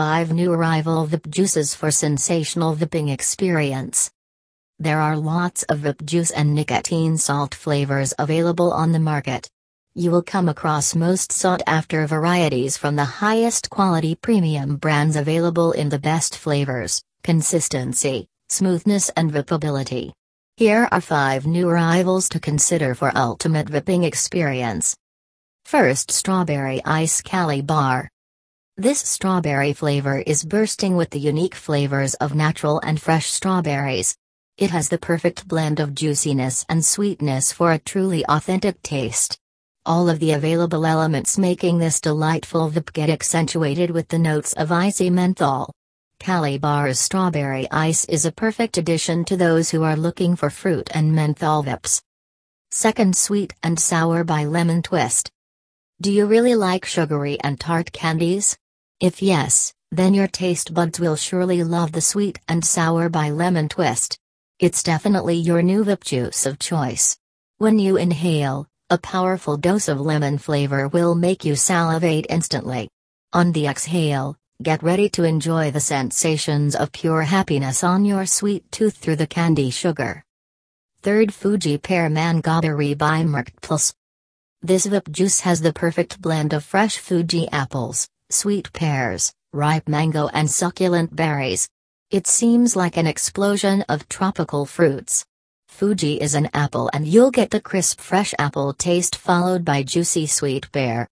5 new arrival Vip juices for sensational vipping experience. There are lots of Vip juice and nicotine salt flavors available on the market. You will come across most sought after varieties from the highest quality premium brands available in the best flavors, consistency, smoothness, and vipability. Here are 5 new arrivals to consider for ultimate vipping experience. First, Strawberry Ice Cali Bar. This strawberry flavor is bursting with the unique flavors of natural and fresh strawberries. It has the perfect blend of juiciness and sweetness for a truly authentic taste. All of the available elements making this delightful vip get accentuated with the notes of icy menthol. Cali Bar's strawberry ice is a perfect addition to those who are looking for fruit and menthol vips. Second Sweet and Sour by Lemon Twist. Do you really like sugary and tart candies? If yes, then your taste buds will surely love the sweet and sour by Lemon Twist. It's definitely your new Vip juice of choice. When you inhale, a powerful dose of lemon flavor will make you salivate instantly. On the exhale, get ready to enjoy the sensations of pure happiness on your sweet tooth through the candy sugar. Third Fuji Pear Mango Berry by Merck Plus. This Vip juice has the perfect blend of fresh Fuji apples, sweet pears, ripe mango and succulent berries. It seems like an explosion of tropical fruits. Fuji is an apple and you'll get the crisp fresh apple taste followed by juicy sweet pear.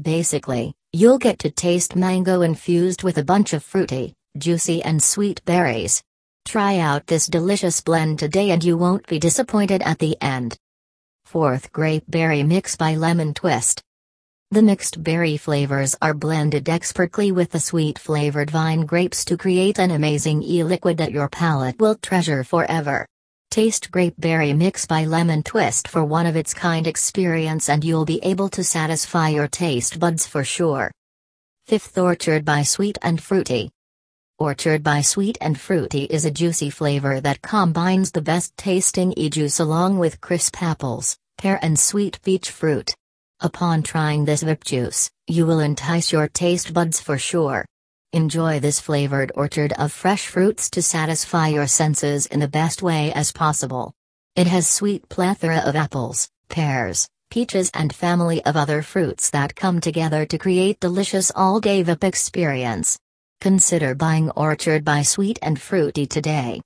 Basically, you'll get to taste mango infused with a bunch of fruity, juicy and sweet berries. Try out this delicious blend today and you won't be disappointed at the end. 4th Grape Berry Mix by Lemon Twist. The mixed berry flavors are blended expertly with the sweet flavored vine grapes to create an amazing e-liquid that your palate will treasure forever. Taste Grape Berry Mix by Lemon Twist for one of its kind experience and you'll be able to satisfy your taste buds for sure. Fifth Orchard by Sweet and Fruity. Orchard by Sweet and Fruity is a juicy flavor that combines the best tasting e-juice along with crisp apples, pear and sweet peach fruit. Upon trying this Vip juice, you will entice your taste buds for sure. Enjoy this flavored orchard of fresh fruits to satisfy your senses in the best way as possible. It has sweet plethora of apples, pears, peaches and family of other fruits that come together to create delicious all-day Vip experience. Consider buying Orchard by Sweet and Fruity today.